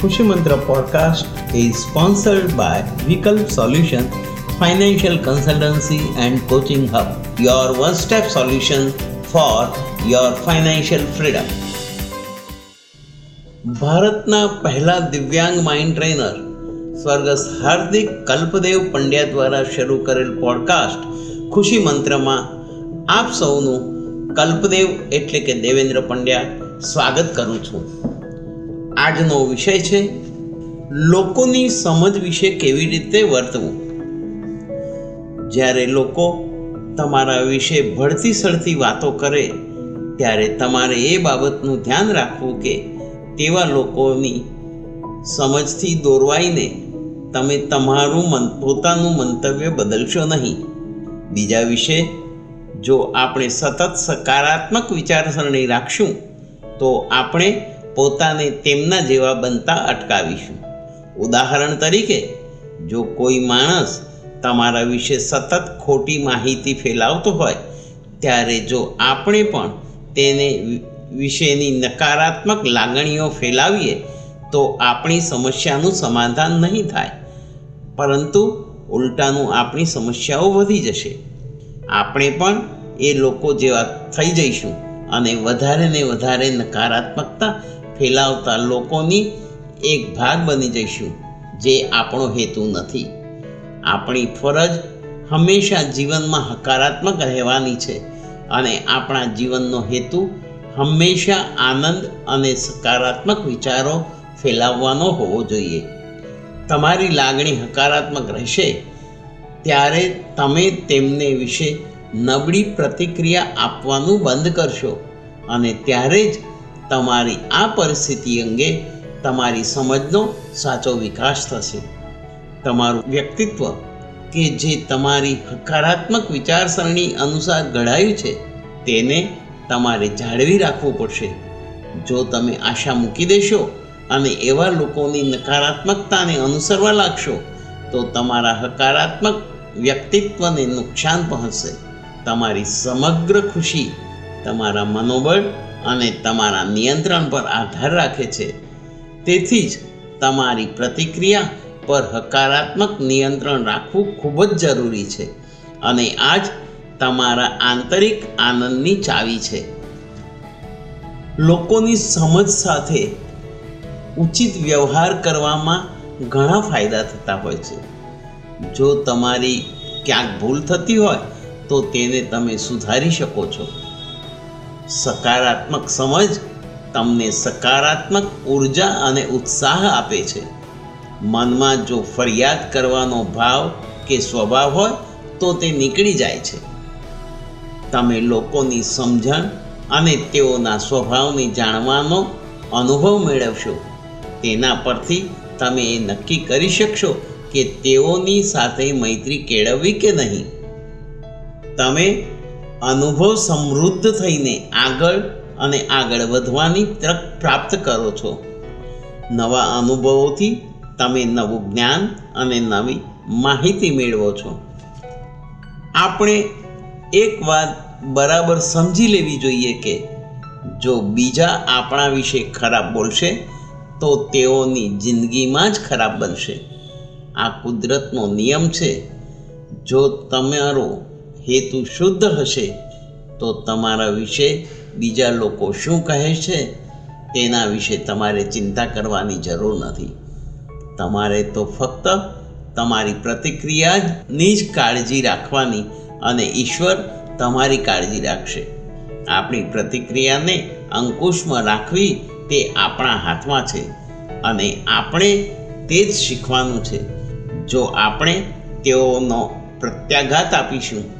Khushi Mantra podcast is sponsored by Vikalp Solution Financial Consultancy and Coaching Hub, your one-step solution for your financial freedom. ભારતના પહેલા દિવ્યાંગ mind trainer સ્વર્ગસ્થ હાર્દિક કલ્પદેવ પંડ્યા દ્વારા શરૂ કરેલ podcast ખુશી મંત્રમાં આપ સૌનું કલ્પદેવ એટલે કે દેવેન્દ્ર પંડ્યા સ્વાગત કરું છું આજનો વિષય છે, લોકોની સમજ વિશે કેવી રીતે વર્તવું? જ્યારે લોકો તમારા વિશે ભળતી સળતી વાતો કરે, ત્યારે તમારે એ બાબતનું ધ્યાન રાખવું કે તેવા લોકોની સમજથી દોરવાઈને તમે તમારું મન, પોતાનું મંતવ્ય બદલશો નહીં. બીજા વિશે, જો આપણે સતત સકારાત્મક વિચારસરણી રાખશું, તો આપણે પોતાને તેમના જેવા બનતા અટકાવીશું. ઉદાહરણ તરીકે, જો કોઈ માણસ તમારા વિશે સતત ખોટી માહિતી ફેલાવતો હોય, ત્યારે જો આપણે પણ તેને વિશેની નકારાત્મક લાગણીઓ ફેલાવીએ, તો આપણી સમસ્યાનું સમાધાન નહીં થાય. પરંતુ ઉલટાનું આપણી સમસ્યાઓ વધી જશે. આપણે પણ એ લોકો જેવા થઈ જઈશું અને વધારે ને વધારે નકારાત્મકતા ફેલાવતા લોકોની એક ભાગ બની જઈશું, જે આપણો હેતુ નથી. આપણી ફરજ હંમેશા જીવનમાં હકારાત્મક રહેવાની છે અને આપણા જીવનનો હેતુ હંમેશા આનંદ અને સકારાત્મક વિચારો ફેલાવવાનો હોવો જોઈએ. તમારી લાગણી હકારાત્મક રહેશે, ત્યારે તમે તેમને વિશે નબળી પ્રતિક્રિયા આપવાનું બંધ કરશો અને ત્યારે જ તમારી આ પરિસ્થિતિ અંગે તમારી સમજનો સાચો વિકાસ થશે. તમારું વ્યક્તિત્વ કે જે તમારી હકારાત્મક વિચારસરણી અનુસાર ઘડાયું છે, તેને તમારે જાળવી રાખવું પડશે. જો તમે આશા મૂકી દેશો અને એવા લોકોની નકારાત્મકતાને અનુસરવા લાગશો, તો તમારા હકારાત્મક વ્યક્તિત્વને નુકસાન પહોંચશે. તમારી સમગ્ર ખુશી, તમારા મનોબળ અને તમારા નિયંત્રણ પર આધાર રાખે છે. તેથી જ તમારી પ્રતિક્રિયા પર હકારાત્મક નિયંત્રણ રાખવું ખૂબ જ જરૂરી છે અને આ જ તમારા આંતરિક આનંદની ચાવી છે. લોકોની સમજ સાથે ઉચિત વ્યવહાર કરવામાં ઘણા ફાયદા થતા હોય છે. જો તમારી ક્યાંક ભૂલ થતી હોય તો તેને તમે સુધારી શકો છો. સકારાત્મક સમજ તમને સકારાત્મક ઊર્જા અને ઉત્સાહ આપે છે. મનમાં જો ફરિયાદ કરવાનો ભાવ કે સ્વભાવ હોય તો તે નીકળી જાય છે. તમે લોકોની સમજણ અને તેઓના સ્વભાવને જાણવાનો અનુભવ મેળવશો. તેના પરથી તમે એ નક્કી કરી શકશો કે તેઓની સાથે મૈત્રી કેળવવી કે નહીં. તમે અનુભવ સમૃદ્ધ થઈને આગળ અને આગળ વધવાની તક પ્રાપ્ત કરો છો. નવા અનુભવોથી તમે નવું જ્ઞાન અને નવી માહિતી મેળવો છો. આપણે એક વાત બરાબર સમજી લેવી જોઈએ કે જો બીજા આપણા વિશે ખરાબ બોલશે, તો તેઓની જિંદગીમાં જ ખરાબ બનશે. આ કુદરતનો નિયમ છે, જો તમારો હેતુ શુદ્ધ હશે, તો તમારા વિશે બીજા લોકો શું કહે છે, તેના વિશે તમારે ચિંતા કરવાની જરૂર નથી. તમારે તો ફક્ત તમારી પ્રતિક્રિયાની જ કાળજી રાખવાની અને ઈશ્વર તમારી કાળજી રાખશે. આપણી પ્રતિક્રિયાને અંકુશમાં રાખવી તે આપણા હાથમાં છે અને આપણે તે જ શીખવાનું છે. જો આપણે તેઓનો પ્રત્યાઘાત આપીશું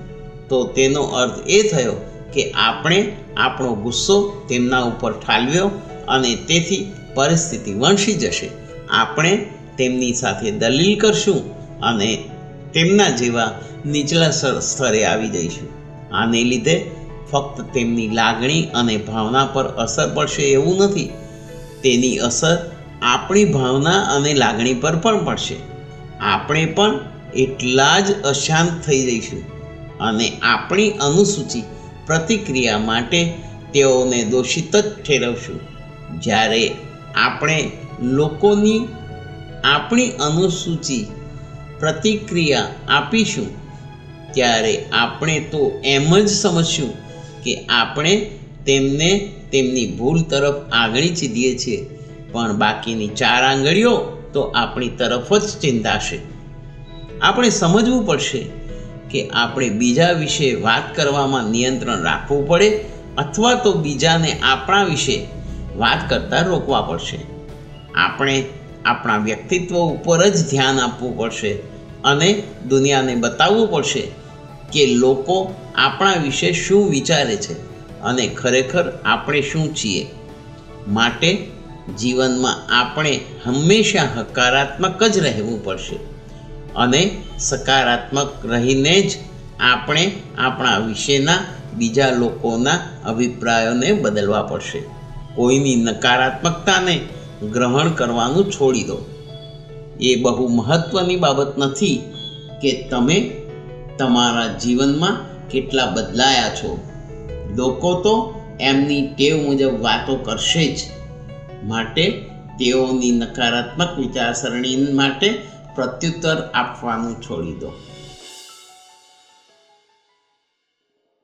તો તેનો અર્થ એ થયો કે આપણે આપણો ગુસ્સો તેમના ઉપર ઠાલવ્યો અને તેથી પરિસ્થિતિ વણસી જશે. આપણે તેમની સાથે દલીલ કરશું અને તેમના જેવા નીચલા સ્તરે આવી જઈશું. આને લીધે ફક્ત તેમની લાગણી અને ભાવના પર અસર પડશે એવું નથી. તેની અસર આપણી ભાવના અને લાગણી પર પણ પડશે. આપણે પણ એટલા જ અશાંત થઈ જઈશું. અને આપણી અનુસૂચિ પ્રતિક્રિયા માટે તેઓને દોષિત જ ઠેરવશું. જ્યારે આપણે લોકોની આપણી અનુસૂચિ પ્રતિક્રિયા આપીશું, ત્યારે આપણે તો એમ જ સમજશું કે આપણે તેમને તેમની ભૂલ તરફ આંગળી ચીધીએ છીએ. પણ બાકીની ચાર આંગળીઓ તો આપણી તરફ જ ચિંતાશે આપણે સમજવું પડશે કે આપણે બીજા વિશે વાત કરવામાં નિયંત્રણ રાખવું પડે અથવા તો બીજાને આપણા વિશે વાત કરતાં રોકવા પડશે. આપણે આપણા વ્યક્તિત્વ ઉપર જ ધ્યાન આપવું પડશે અને દુનિયાને બતાવવું પડશે કે લોકો આપણા વિશે શું વિચારે છે અને ખરેખર આપણે શું છીએ. માટે જીવનમાં આપણે હંમેશા હકારાત્મક જ રહેવું પડશે. અને સકારાત્મક રહીને જ આપણે આપણા વિશેના બીજા લોકોના અભિપ્રાયોને બદલવા પડશે. કોઈની નકારાત્મકતાને ગ્રહણ કરવાનું છોડી દો. એ બહુ મહત્ત્વની બાબત નથી કે તમે તમારા જીવનમાં કેટલા બદલાયા છો. લોકો તો એમની ટેવ મુજબ વાતો કરશે જ. માટે તેઓની નકારાત્મક વિચારસરણી માટે પ્રત્યુત્તર આપવાનું છોડી દો.